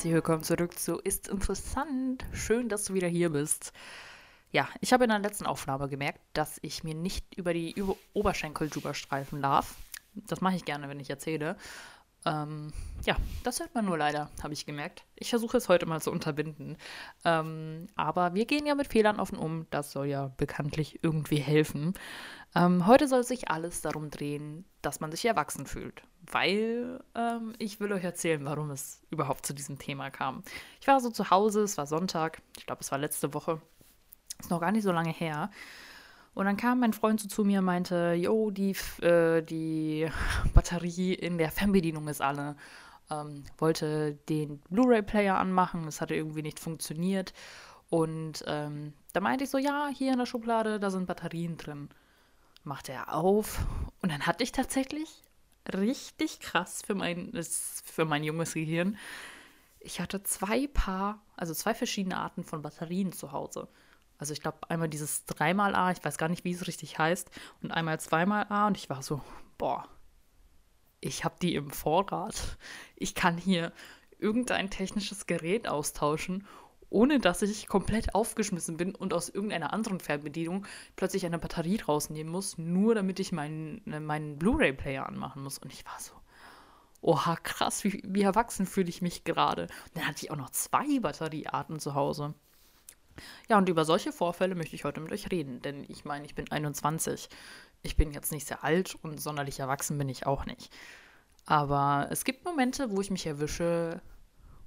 herzlich willkommen zurück zu Ist interessant. Schön, dass du wieder hier bist. Ja, ich habe in der letzten Aufnahme gemerkt, dass ich mir nicht über die Oberschenkel drüber streifen darf. Das mache ich gerne, wenn ich erzähle. Ähm, ja, das hört man nur leider, habe ich gemerkt. Ich versuche es heute mal zu unterbinden. Ähm, aber wir gehen ja mit Fehlern offen um. Das soll ja bekanntlich irgendwie helfen. Ähm, heute soll sich alles darum drehen, dass man sich erwachsen fühlt. Weil ähm, ich will euch erzählen, warum es überhaupt zu diesem Thema kam. Ich war so zu Hause, es war Sonntag. Ich glaube, es war letzte Woche. Ist noch gar nicht so lange her. Und dann kam mein Freund so zu mir und meinte, jo, die, äh, die Batterie in der Fernbedienung ist alle. Ähm, wollte den Blu-ray-Player anmachen, es hatte irgendwie nicht funktioniert. Und ähm, da meinte ich so, ja, hier in der Schublade, da sind Batterien drin. Machte er auf und dann hatte ich tatsächlich richtig krass für mein, für mein junges Gehirn. Ich hatte zwei Paar, also zwei verschiedene Arten von Batterien zu Hause. Also ich glaube einmal dieses dreimal A, ich weiß gar nicht, wie es richtig heißt, und einmal zweimal A und ich war so, boah, ich habe die im Vorrat. Ich kann hier irgendein technisches Gerät austauschen, ohne dass ich komplett aufgeschmissen bin und aus irgendeiner anderen Fernbedienung plötzlich eine Batterie rausnehmen muss, nur damit ich meinen, meinen Blu-ray-Player anmachen muss. Und ich war so, oha, krass, wie, wie erwachsen fühle ich mich gerade. Dann hatte ich auch noch zwei Batteriearten zu Hause. Ja, und über solche Vorfälle möchte ich heute mit euch reden, denn ich meine, ich bin 21. Ich bin jetzt nicht sehr alt und sonderlich erwachsen bin ich auch nicht. Aber es gibt Momente, wo ich mich erwische,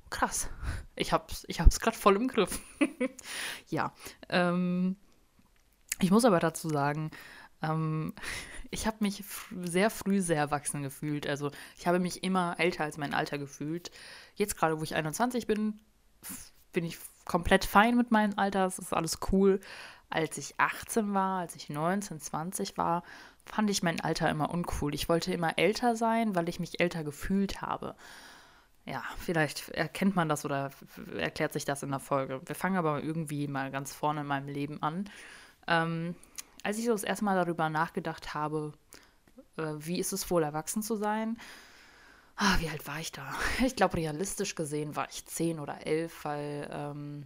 krass, ich hab's, ich hab's gerade voll im Griff. ja, ähm, ich muss aber dazu sagen, ähm, ich habe mich sehr früh sehr erwachsen gefühlt. Also ich habe mich immer älter als mein Alter gefühlt. Jetzt gerade, wo ich 21 bin, bin ich komplett fein mit meinem Alter, es ist alles cool. Als ich 18 war, als ich 19, 20 war, fand ich mein Alter immer uncool. Ich wollte immer älter sein, weil ich mich älter gefühlt habe. Ja, vielleicht erkennt man das oder erklärt sich das in der Folge. Wir fangen aber irgendwie mal ganz vorne in meinem Leben an. Ähm, als ich so das erste Mal darüber nachgedacht habe, äh, wie ist es wohl, erwachsen zu sein, Ah, wie alt war ich da? Ich glaube, realistisch gesehen war ich zehn oder elf, weil ähm,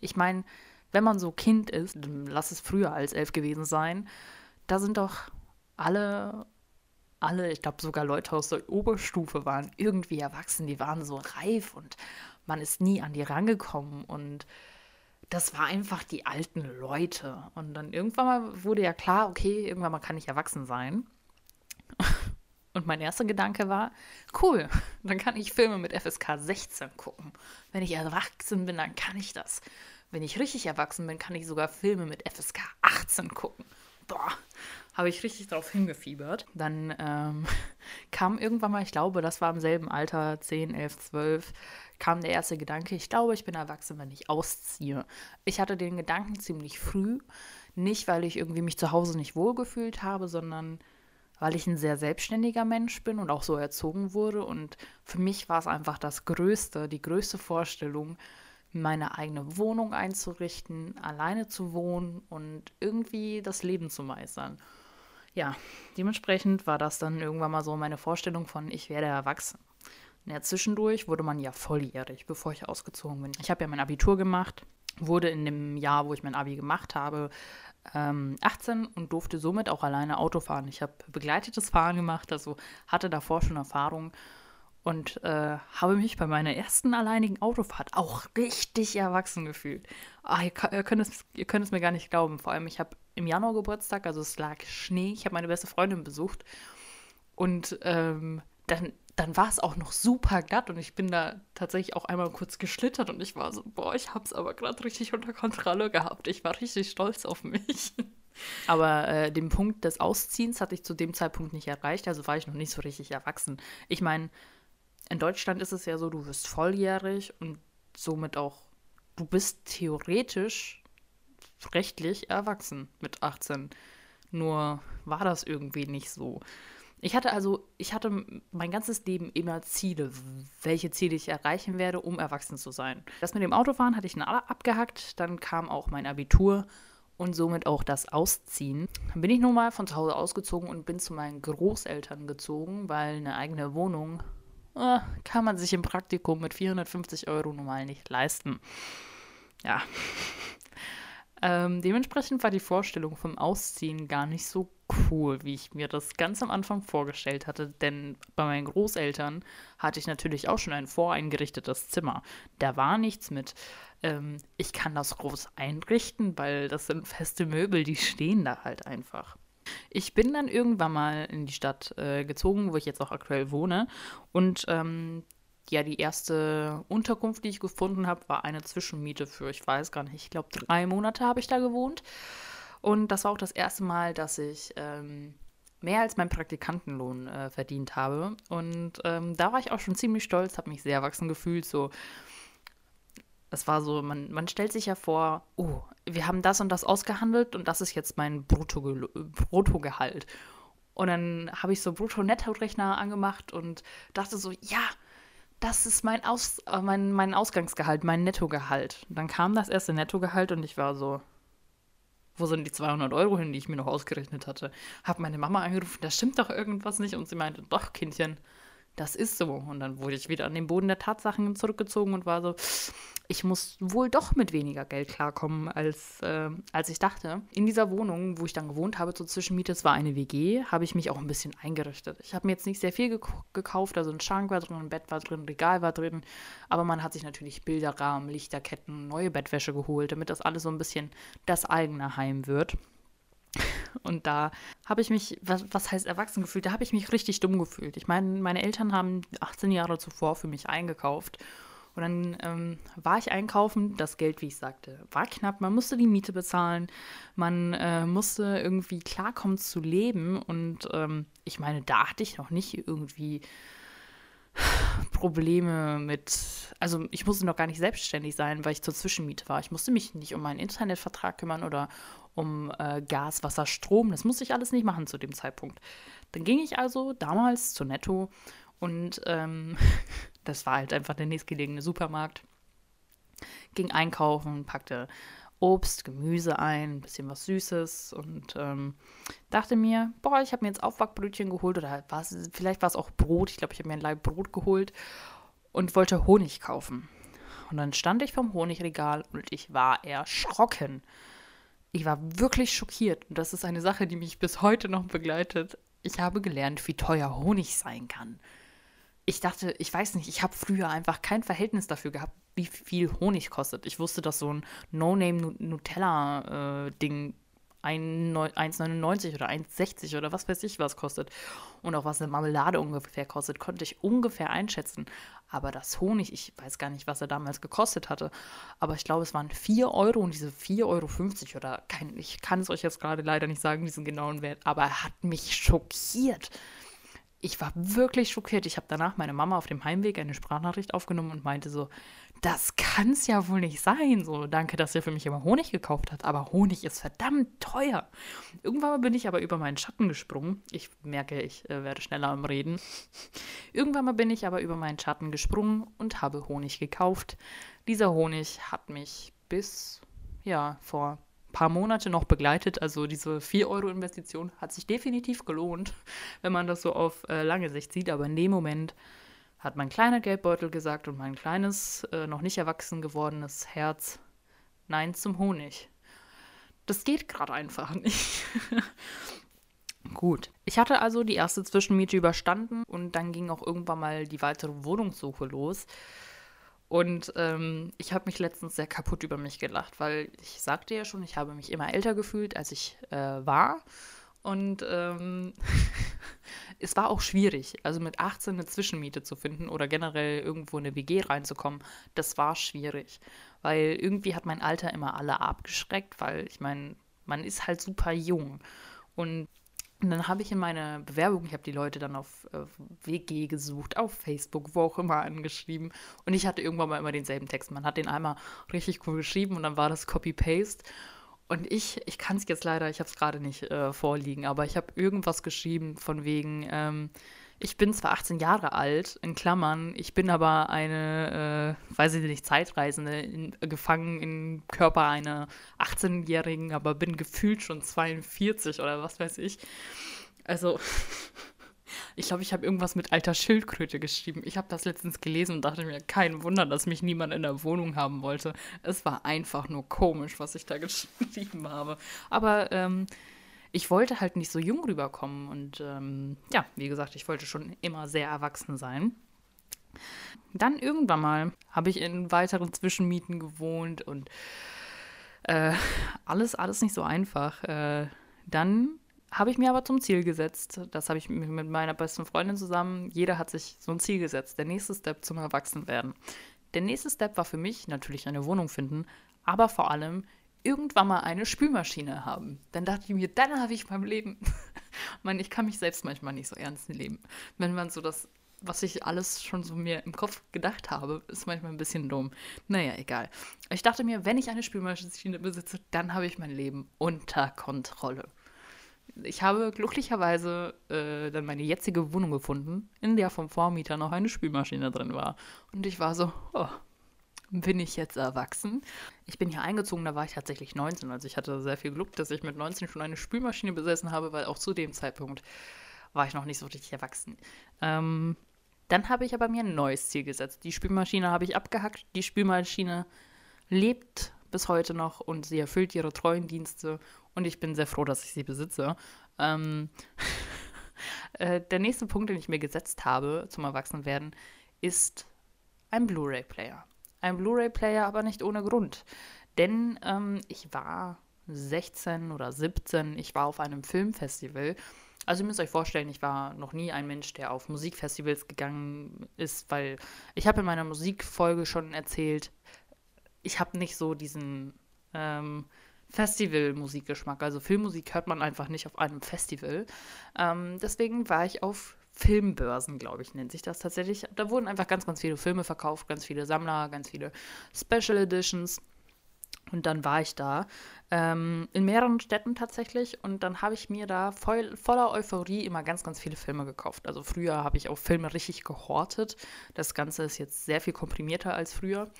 ich meine, wenn man so Kind ist, lass es früher als elf gewesen sein, da sind doch alle, alle, ich glaube sogar Leute aus der Oberstufe waren irgendwie erwachsen, die waren so reif und man ist nie an die rangekommen und das war einfach die alten Leute. Und dann irgendwann mal wurde ja klar, okay, irgendwann mal kann ich erwachsen sein. Und mein erster Gedanke war, cool, dann kann ich Filme mit FSK 16 gucken. Wenn ich erwachsen bin, dann kann ich das. Wenn ich richtig erwachsen bin, kann ich sogar Filme mit FSK 18 gucken. Boah, habe ich richtig drauf hingefiebert. Dann ähm, kam irgendwann mal, ich glaube, das war im selben Alter, 10, 11, 12, kam der erste Gedanke, ich glaube, ich bin erwachsen, wenn ich ausziehe. Ich hatte den Gedanken ziemlich früh, nicht weil ich irgendwie mich zu Hause nicht wohlgefühlt habe, sondern weil ich ein sehr selbstständiger Mensch bin und auch so erzogen wurde. Und für mich war es einfach das Größte, die größte Vorstellung, meine eigene Wohnung einzurichten, alleine zu wohnen und irgendwie das Leben zu meistern. Ja, dementsprechend war das dann irgendwann mal so meine Vorstellung von, ich werde erwachsen. Ja, zwischendurch wurde man ja volljährig, bevor ich ausgezogen bin. Ich habe ja mein Abitur gemacht, wurde in dem Jahr, wo ich mein Abi gemacht habe, ähm, 18 und durfte somit auch alleine Auto fahren. Ich habe begleitetes Fahren gemacht, also hatte davor schon Erfahrung und äh, habe mich bei meiner ersten alleinigen Autofahrt auch richtig erwachsen gefühlt. Ah, ihr, ihr, könnt es, ihr könnt es mir gar nicht glauben. Vor allem, ich habe im Januar Geburtstag, also es lag Schnee, ich habe meine beste Freundin besucht und ähm, dann dann war es auch noch super glatt und ich bin da tatsächlich auch einmal kurz geschlittert und ich war so, boah, ich habe es aber gerade richtig unter Kontrolle gehabt. Ich war richtig stolz auf mich. Aber äh, den Punkt des Ausziehens hatte ich zu dem Zeitpunkt nicht erreicht, also war ich noch nicht so richtig erwachsen. Ich meine, in Deutschland ist es ja so, du wirst volljährig und somit auch, du bist theoretisch rechtlich erwachsen mit 18. Nur war das irgendwie nicht so. Ich hatte also, ich hatte mein ganzes Leben immer Ziele, welche Ziele ich erreichen werde, um erwachsen zu sein. Das mit dem Autofahren hatte ich abgehackt, dann kam auch mein Abitur und somit auch das Ausziehen. Dann bin ich nun mal von zu Hause ausgezogen und bin zu meinen Großeltern gezogen, weil eine eigene Wohnung äh, kann man sich im Praktikum mit 450 Euro normal nicht leisten. Ja. Ähm, dementsprechend war die Vorstellung vom Ausziehen gar nicht so cool, wie ich mir das ganz am Anfang vorgestellt hatte. Denn bei meinen Großeltern hatte ich natürlich auch schon ein voreingerichtetes Zimmer. Da war nichts mit, ähm, ich kann das groß einrichten, weil das sind feste Möbel, die stehen da halt einfach. Ich bin dann irgendwann mal in die Stadt äh, gezogen, wo ich jetzt auch aktuell wohne. Und ähm, ja, die erste Unterkunft, die ich gefunden habe, war eine Zwischenmiete für, ich weiß gar nicht, ich glaube drei Monate habe ich da gewohnt. Und das war auch das erste Mal, dass ich ähm, mehr als meinen Praktikantenlohn äh, verdient habe. Und ähm, da war ich auch schon ziemlich stolz, habe mich sehr erwachsen gefühlt. So, es war so, man, man stellt sich ja vor, oh, wir haben das und das ausgehandelt und das ist jetzt mein Bruttoge Bruttogehalt. Und dann habe ich so Brutto-Netto-Rechner angemacht und dachte so, ja, das ist mein, Aus, äh, mein, mein Ausgangsgehalt, mein Nettogehalt. Und dann kam das erste Nettogehalt und ich war so, wo sind die 200 Euro hin, die ich mir noch ausgerechnet hatte? Hab meine Mama angerufen, da stimmt doch irgendwas nicht. Und sie meinte, doch, Kindchen, das ist so. Und dann wurde ich wieder an den Boden der Tatsachen zurückgezogen und war so, ich muss wohl doch mit weniger Geld klarkommen, als, äh, als ich dachte. In dieser Wohnung, wo ich dann gewohnt habe, zur Zwischenmiete, es war eine WG, habe ich mich auch ein bisschen eingerichtet. Ich habe mir jetzt nicht sehr viel gek gekauft, also ein Schrank war drin, ein Bett war drin, ein Regal war drin, aber man hat sich natürlich Bilderrahmen, Lichterketten, neue Bettwäsche geholt, damit das alles so ein bisschen das eigene Heim wird. Und da habe ich mich, was, was heißt erwachsen gefühlt, da habe ich mich richtig dumm gefühlt. Ich meine, meine Eltern haben 18 Jahre zuvor für mich eingekauft. Und dann ähm, war ich einkaufen, das Geld, wie ich sagte, war knapp. Man musste die Miete bezahlen, man äh, musste irgendwie klarkommen zu leben. Und ähm, ich meine, da hatte ich noch nicht irgendwie Probleme mit, also ich musste noch gar nicht selbstständig sein, weil ich zur Zwischenmiete war. Ich musste mich nicht um meinen Internetvertrag kümmern oder um äh, Gas, Wasser, Strom. Das musste ich alles nicht machen zu dem Zeitpunkt. Dann ging ich also damals zu Netto und ähm, das war halt einfach der nächstgelegene Supermarkt. Ging einkaufen, packte Obst, Gemüse ein, ein bisschen was Süßes und ähm, dachte mir, boah, ich habe mir jetzt Aufbackbrötchen geholt oder war's, vielleicht war es auch Brot. Ich glaube, ich habe mir ein Leib Brot geholt und wollte Honig kaufen. Und dann stand ich vom Honigregal und ich war erschrocken. Ich war wirklich schockiert und das ist eine Sache, die mich bis heute noch begleitet. Ich habe gelernt, wie teuer Honig sein kann. Ich dachte, ich weiß nicht, ich habe früher einfach kein Verhältnis dafür gehabt, wie viel Honig kostet. Ich wusste, dass so ein No-Name-Nutella-Ding 1,99 oder 1,60 oder was weiß ich was kostet. Und auch was eine Marmelade ungefähr kostet, konnte ich ungefähr einschätzen. Aber das Honig, ich weiß gar nicht, was er damals gekostet hatte. Aber ich glaube, es waren 4 Euro und diese 4,50 Euro oder kein, ich kann es euch jetzt gerade leider nicht sagen, diesen genauen Wert, aber er hat mich schockiert ich war wirklich schockiert. Ich habe danach meine Mama auf dem Heimweg eine Sprachnachricht aufgenommen und meinte so, das kann es ja wohl nicht sein. So, danke, dass ihr für mich immer Honig gekauft habt, aber Honig ist verdammt teuer. Irgendwann bin ich aber über meinen Schatten gesprungen. Ich merke, ich äh, werde schneller am Reden. Irgendwann mal bin ich aber über meinen Schatten gesprungen und habe Honig gekauft. Dieser Honig hat mich bis, ja, vor paar Monate noch begleitet. Also diese 4-Euro-Investition hat sich definitiv gelohnt, wenn man das so auf äh, lange Sicht sieht. Aber in dem Moment hat mein kleiner Geldbeutel gesagt und mein kleines, äh, noch nicht erwachsen gewordenes Herz Nein zum Honig. Das geht gerade einfach nicht. Gut. Ich hatte also die erste Zwischenmiete überstanden und dann ging auch irgendwann mal die weitere Wohnungssuche los. Und ähm, ich habe mich letztens sehr kaputt über mich gelacht, weil ich sagte ja schon, ich habe mich immer älter gefühlt, als ich äh, war. Und ähm, es war auch schwierig, also mit 18 eine Zwischenmiete zu finden oder generell irgendwo in eine WG reinzukommen. Das war schwierig, weil irgendwie hat mein Alter immer alle abgeschreckt, weil ich meine, man ist halt super jung. Und und dann habe ich in meiner Bewerbung, ich habe die Leute dann auf äh, WG gesucht, auf Facebook, wo auch immer angeschrieben. Und ich hatte irgendwann mal immer denselben Text. Man hat den einmal richtig cool geschrieben und dann war das Copy-Paste. Und ich, ich kann es jetzt leider, ich habe es gerade nicht äh, vorliegen, aber ich habe irgendwas geschrieben von wegen, ähm, ich bin zwar 18 Jahre alt, in Klammern, ich bin aber eine, äh, weiß ich nicht, Zeitreisende, in, gefangen im Körper einer 18-Jährigen, aber bin gefühlt schon 42 oder was weiß ich. Also, Ich glaube, ich habe irgendwas mit alter Schildkröte geschrieben. Ich habe das letztens gelesen und dachte mir, kein Wunder, dass mich niemand in der Wohnung haben wollte. Es war einfach nur komisch, was ich da geschrieben habe. Aber ähm, ich wollte halt nicht so jung rüberkommen. Und ähm, ja, wie gesagt, ich wollte schon immer sehr erwachsen sein. Dann irgendwann mal habe ich in weiteren Zwischenmieten gewohnt und äh, alles, alles nicht so einfach. Äh, dann habe ich mir aber zum Ziel gesetzt. Das habe ich mit meiner besten Freundin zusammen. Jeder hat sich so ein Ziel gesetzt. Der nächste Step zum Erwachsenwerden. Der nächste Step war für mich natürlich eine Wohnung finden, aber vor allem irgendwann mal eine Spülmaschine haben. Dann dachte ich mir, dann habe ich mein Leben. man, ich kann mich selbst manchmal nicht so ernst nehmen. Wenn man so das, was ich alles schon so mir im Kopf gedacht habe, ist manchmal ein bisschen dumm. Naja, egal. Ich dachte mir, wenn ich eine Spülmaschine besitze, dann habe ich mein Leben unter Kontrolle ich habe glücklicherweise äh, dann meine jetzige Wohnung gefunden, in der vom Vormieter noch eine Spülmaschine drin war. Und ich war so, oh, bin ich jetzt erwachsen? Ich bin hier eingezogen, da war ich tatsächlich 19. Also ich hatte sehr viel Glück, dass ich mit 19 schon eine Spülmaschine besessen habe, weil auch zu dem Zeitpunkt war ich noch nicht so richtig erwachsen. Ähm, dann habe ich aber mir ein neues Ziel gesetzt. Die Spülmaschine habe ich abgehackt. Die Spülmaschine lebt bis heute noch und sie erfüllt ihre treuen Dienste und ich bin sehr froh, dass ich sie besitze. Ähm, äh, der nächste Punkt, den ich mir gesetzt habe zum Erwachsenwerden, ist ein Blu-ray-Player. Ein Blu-ray-Player, aber nicht ohne Grund. Denn ähm, ich war 16 oder 17, ich war auf einem Filmfestival. Also ihr müsst euch vorstellen, ich war noch nie ein Mensch, der auf Musikfestivals gegangen ist, weil ich habe in meiner Musikfolge schon erzählt, ich habe nicht so diesen ähm, Festival-Musikgeschmack. Also Filmmusik hört man einfach nicht auf einem Festival. Ähm, deswegen war ich auf Filmbörsen, glaube ich, nennt sich das tatsächlich. Da wurden einfach ganz, ganz viele Filme verkauft, ganz viele Sammler, ganz viele Special Editions. Und dann war ich da ähm, in mehreren Städten tatsächlich und dann habe ich mir da voll, voller Euphorie immer ganz, ganz viele Filme gekauft. Also früher habe ich auch Filme richtig gehortet. Das Ganze ist jetzt sehr viel komprimierter als früher.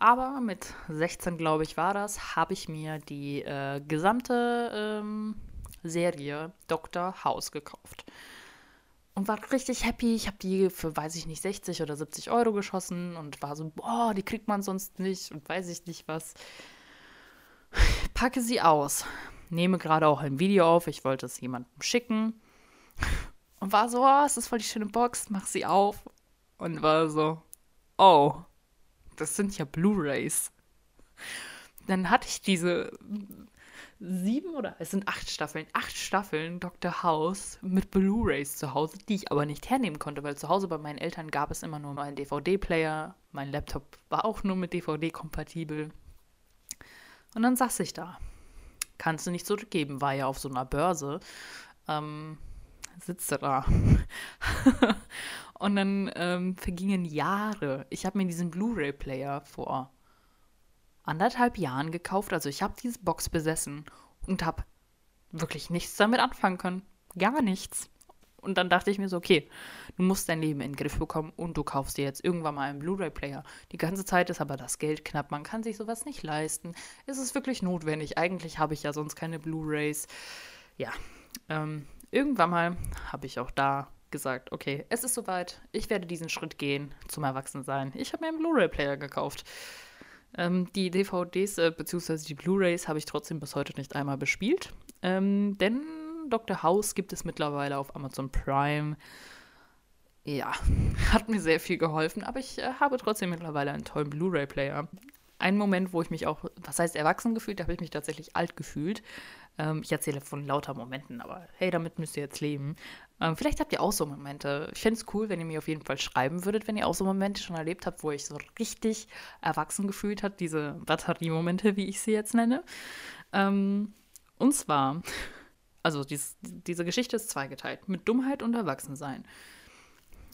Aber mit 16, glaube ich, war das, habe ich mir die äh, gesamte ähm, Serie Dr. House gekauft. Und war richtig happy. Ich habe die für, weiß ich nicht, 60 oder 70 Euro geschossen und war so, boah, die kriegt man sonst nicht und weiß ich nicht was. Packe sie aus. Nehme gerade auch ein Video auf. Ich wollte es jemandem schicken. Und war so, oh, es ist voll die schöne Box. Mach sie auf. Und war so, oh das sind ja Blu-rays. Dann hatte ich diese sieben oder es sind acht Staffeln, acht Staffeln Dr. House mit Blu-rays zu Hause, die ich aber nicht hernehmen konnte, weil zu Hause bei meinen Eltern gab es immer nur einen DVD-Player. Mein Laptop war auch nur mit DVD kompatibel. Und dann saß ich da. Kannst du nicht zurückgeben, war ja auf so einer Börse. Ähm, sitze da. Und dann ähm, vergingen Jahre. Ich habe mir diesen Blu-ray-Player vor anderthalb Jahren gekauft. Also ich habe diese Box besessen und habe wirklich nichts damit anfangen können. Gar nichts. Und dann dachte ich mir so, okay, du musst dein Leben in den Griff bekommen und du kaufst dir jetzt irgendwann mal einen Blu-ray-Player. Die ganze Zeit ist aber das Geld knapp, man kann sich sowas nicht leisten. Ist es wirklich notwendig? Eigentlich habe ich ja sonst keine Blu-rays. Ja, ähm, irgendwann mal habe ich auch da gesagt, okay, es ist soweit, ich werde diesen Schritt gehen zum Erwachsensein. Ich habe mir einen Blu-ray-Player gekauft. Ähm, die DVDs äh, bzw. die Blu-rays habe ich trotzdem bis heute nicht einmal bespielt, ähm, denn Dr. House gibt es mittlerweile auf Amazon Prime. Ja, hat mir sehr viel geholfen, aber ich äh, habe trotzdem mittlerweile einen tollen Blu-ray-Player. Ein Moment, wo ich mich auch, was heißt erwachsen gefühlt, da habe ich mich tatsächlich alt gefühlt. Ähm, ich erzähle von lauter Momenten, aber hey, damit müsst ihr jetzt leben. Ähm, vielleicht habt ihr auch so Momente. Ich fände es cool, wenn ihr mir auf jeden Fall schreiben würdet, wenn ihr auch so Momente schon erlebt habt, wo ich so richtig erwachsen gefühlt habt, diese Batteriemomente, wie ich sie jetzt nenne. Ähm, und zwar, also dies, diese Geschichte ist zweigeteilt, mit Dummheit und Erwachsensein.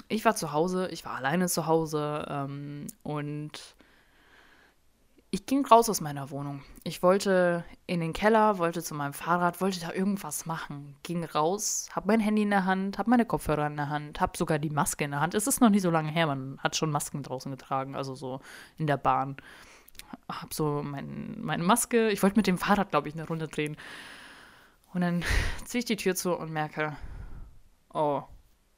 Ich war zu Hause, ich war alleine zu Hause ähm, und ich ging raus aus meiner Wohnung. Ich wollte in den Keller, wollte zu meinem Fahrrad, wollte da irgendwas machen. Ging raus, hab mein Handy in der Hand, hab meine Kopfhörer in der Hand, hab sogar die Maske in der Hand. Es ist noch nicht so lange her, man hat schon Masken draußen getragen, also so in der Bahn. Hab so mein, meine Maske, ich wollte mit dem Fahrrad, glaube ich, eine Runde drehen. Und dann ziehe ich die Tür zu und merke, oh,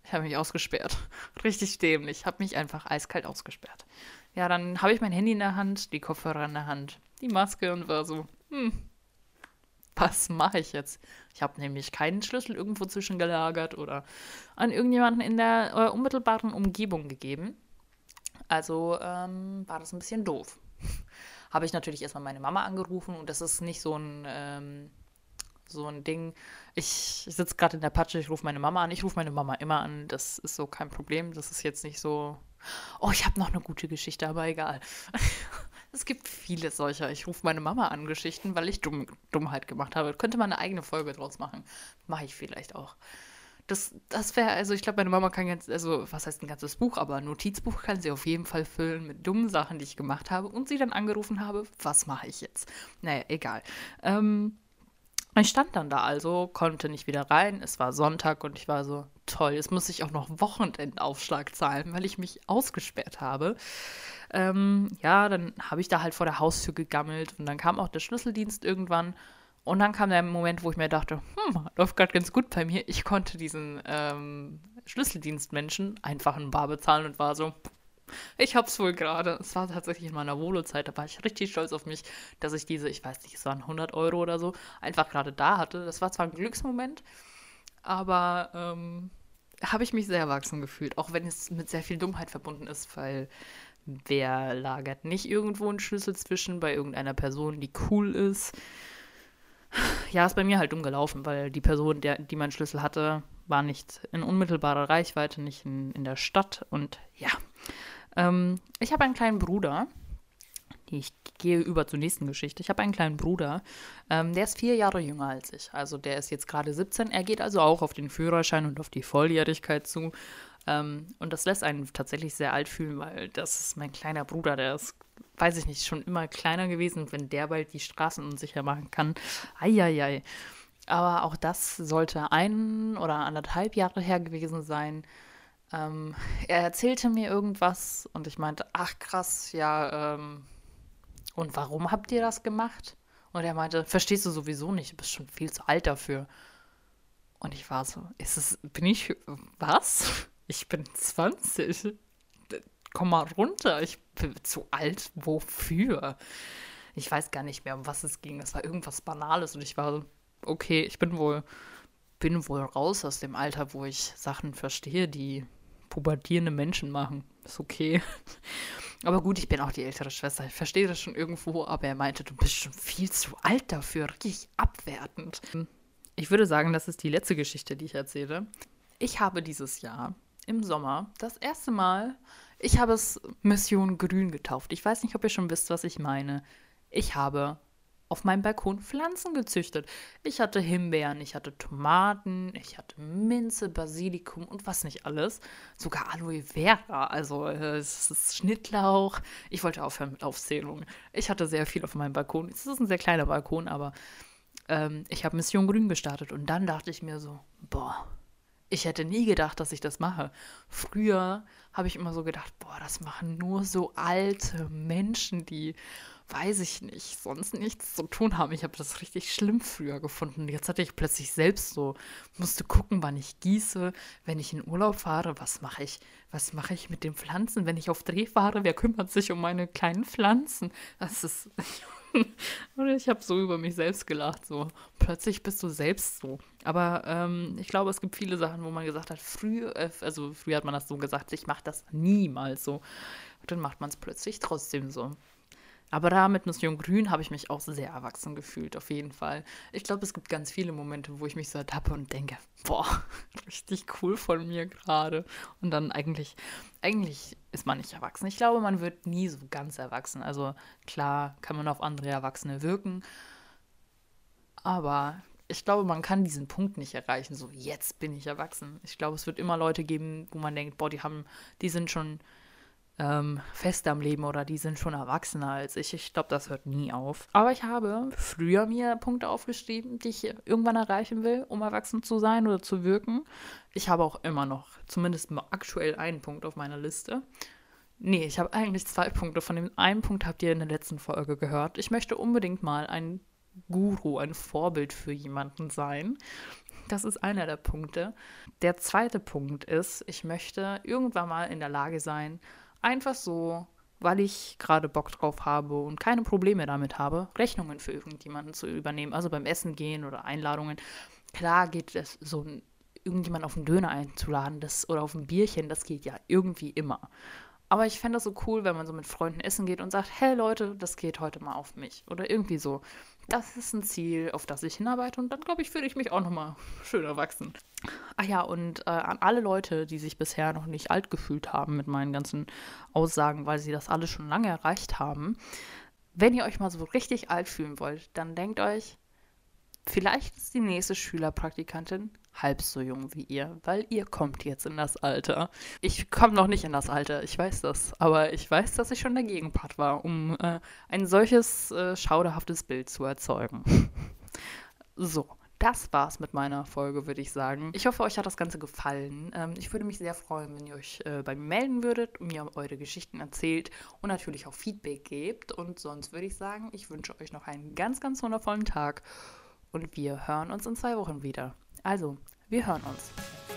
Ich habe mich ausgesperrt. Richtig dämlich. Ich habe mich einfach eiskalt ausgesperrt. Ja, dann habe ich mein Handy in der Hand, die Kopfhörer in der Hand, die Maske und war so, hm, was mache ich jetzt? Ich habe nämlich keinen Schlüssel irgendwo zwischengelagert oder an irgendjemanden in der äh, unmittelbaren Umgebung gegeben. Also ähm, war das ein bisschen doof. habe ich natürlich erstmal meine Mama angerufen und das ist nicht so ein, ähm, so ein Ding. Ich, ich sitze gerade in der Patsche, ich rufe meine Mama an. Ich rufe meine Mama immer an. Das ist so kein Problem. Das ist jetzt nicht so. Oh, ich habe noch eine gute Geschichte, aber egal. es gibt viele solcher. Ich rufe meine Mama an Geschichten, weil ich Dumm, Dummheit gemacht habe. Könnte man eine eigene Folge draus machen. Mache ich vielleicht auch. Das, das wäre, also ich glaube, meine Mama kann jetzt, also was heißt ein ganzes Buch, aber ein Notizbuch kann sie auf jeden Fall füllen mit dummen Sachen, die ich gemacht habe und sie dann angerufen habe, was mache ich jetzt? Naja, egal. Ähm, ich stand dann da also, konnte nicht wieder rein. Es war Sonntag und ich war so, toll, jetzt muss ich auch noch Wochenendaufschlag zahlen, weil ich mich ausgesperrt habe. Ähm, ja, dann habe ich da halt vor der Haustür gegammelt und dann kam auch der Schlüsseldienst irgendwann und dann kam der Moment, wo ich mir dachte, hm, läuft gerade ganz gut bei mir. Ich konnte diesen ähm, Schlüsseldienstmenschen einfach in Bar bezahlen und war so, ich hab's wohl gerade. Es war tatsächlich in meiner Volo-Zeit, da war ich richtig stolz auf mich, dass ich diese, ich weiß nicht, es waren 100 Euro oder so, einfach gerade da hatte. Das war zwar ein Glücksmoment, aber ähm, habe ich mich sehr erwachsen gefühlt, auch wenn es mit sehr viel Dummheit verbunden ist, weil wer lagert nicht irgendwo einen Schlüssel zwischen bei irgendeiner Person, die cool ist? ja, ist bei mir halt dumm gelaufen, weil die Person, der, die meinen Schlüssel hatte, war nicht in unmittelbarer Reichweite, nicht in, in der Stadt. Und ja, ähm, ich habe einen kleinen Bruder. Ich gehe über zur nächsten Geschichte. Ich habe einen kleinen Bruder, ähm, der ist vier Jahre jünger als ich. Also der ist jetzt gerade 17. Er geht also auch auf den Führerschein und auf die Volljährigkeit zu. Ähm, und das lässt einen tatsächlich sehr alt fühlen, weil das ist mein kleiner Bruder, der ist, weiß ich nicht, schon immer kleiner gewesen. Und wenn der bald die Straßen unsicher machen kann, eieiei. Aber auch das sollte ein oder anderthalb Jahre her gewesen sein. Ähm, er erzählte mir irgendwas und ich meinte, ach krass, ja, ähm, und warum habt ihr das gemacht? Und er meinte, verstehst du sowieso nicht, du bist schon viel zu alt dafür. Und ich war so, ist es, bin ich, was? Ich bin 20. Komm mal runter. Ich bin zu alt. Wofür? Ich weiß gar nicht mehr, um was es ging. Es war irgendwas Banales und ich war so, okay, ich bin wohl, bin wohl raus aus dem Alter, wo ich Sachen verstehe, die pubertierende Menschen machen. Ist okay. Aber gut, ich bin auch die ältere Schwester. Ich verstehe das schon irgendwo, aber er meinte, du bist schon viel zu alt dafür. Richtig abwertend. Ich würde sagen, das ist die letzte Geschichte, die ich erzähle. Ich habe dieses Jahr im Sommer das erste Mal, ich habe es Mission Grün getauft. Ich weiß nicht, ob ihr schon wisst, was ich meine. Ich habe auf meinem Balkon Pflanzen gezüchtet. Ich hatte Himbeeren, ich hatte Tomaten, ich hatte Minze, Basilikum und was nicht alles. Sogar Aloe Vera, also äh, es ist Schnittlauch. Ich wollte aufhören mit Aufzählungen. Ich hatte sehr viel auf meinem Balkon. Es ist ein sehr kleiner Balkon, aber ähm, ich habe Mission Grün gestartet und dann dachte ich mir so, boah, ich hätte nie gedacht, dass ich das mache. Früher habe ich immer so gedacht, boah, das machen nur so alte Menschen, die, weiß ich nicht, sonst nichts zu tun haben. Ich habe das richtig schlimm früher gefunden. Jetzt hatte ich plötzlich selbst so, musste gucken, wann ich gieße, wenn ich in Urlaub fahre, was mache ich, was mache ich mit den Pflanzen, wenn ich auf Dreh fahre, wer kümmert sich um meine kleinen Pflanzen? Das ist, ich habe so über mich selbst gelacht, so. Plötzlich bist du selbst so. Aber ähm, ich glaube, es gibt viele Sachen, wo man gesagt hat, früher, äh, also früher hat man das so gesagt, ich mache das niemals so. Und dann macht man es plötzlich trotzdem so. Aber da mit Mission Grün habe ich mich auch sehr erwachsen gefühlt, auf jeden Fall. Ich glaube, es gibt ganz viele Momente, wo ich mich so ertappe und denke, boah, richtig cool von mir gerade. Und dann eigentlich, eigentlich ist man nicht erwachsen. Ich glaube, man wird nie so ganz erwachsen. Also klar kann man auf andere Erwachsene wirken, aber ich glaube, man kann diesen Punkt nicht erreichen, so jetzt bin ich erwachsen. Ich glaube, es wird immer Leute geben, wo man denkt, boah, die haben, die sind schon ähm, fest am Leben oder die sind schon erwachsener als ich. Ich glaube, das hört nie auf. Aber ich habe früher mir Punkte aufgeschrieben, die ich irgendwann erreichen will, um erwachsen zu sein oder zu wirken. Ich habe auch immer noch zumindest aktuell einen Punkt auf meiner Liste. Nee, ich habe eigentlich zwei Punkte. Von dem einen Punkt habt ihr in der letzten Folge gehört. Ich möchte unbedingt mal ein Guru, ein Vorbild für jemanden sein, Das ist einer der Punkte. Der zweite Punkt ist, ich möchte irgendwann mal in der Lage sein, einfach so, weil ich gerade Bock drauf habe und keine Probleme damit habe, Rechnungen für irgendjemanden zu übernehmen. Also beim Essen gehen oder Einladungen. Klar geht es so irgendjemand auf einen Döner einzuladen das, oder auf ein Bierchen, das geht ja irgendwie immer. Aber ich fände das so cool, wenn man so mit Freunden essen geht und sagt, hey Leute, das geht heute mal auf mich. Oder irgendwie so. Das ist ein Ziel, auf das ich hinarbeite und dann, glaube ich, fühle ich mich auch nochmal schön erwachsen. Ach ja, und äh, an alle Leute, die sich bisher noch nicht alt gefühlt haben mit meinen ganzen Aussagen, weil sie das alles schon lange erreicht haben. Wenn ihr euch mal so richtig alt fühlen wollt, dann denkt euch, vielleicht ist die nächste Schülerpraktikantin halb so jung wie ihr, weil ihr kommt jetzt in das Alter. Ich komme noch nicht in das Alter, ich weiß das, aber ich weiß, dass ich schon der Gegenpart war, um äh, ein solches äh, schauderhaftes Bild zu erzeugen. so. Das war's mit meiner Folge, würde ich sagen. Ich hoffe, euch hat das Ganze gefallen. Ähm, ich würde mich sehr freuen, wenn ihr euch äh, bei mir melden würdet und mir eure Geschichten erzählt und natürlich auch Feedback gebt. Und sonst würde ich sagen, ich wünsche euch noch einen ganz, ganz wundervollen Tag und wir hören uns in zwei Wochen wieder. Also, wir hören uns.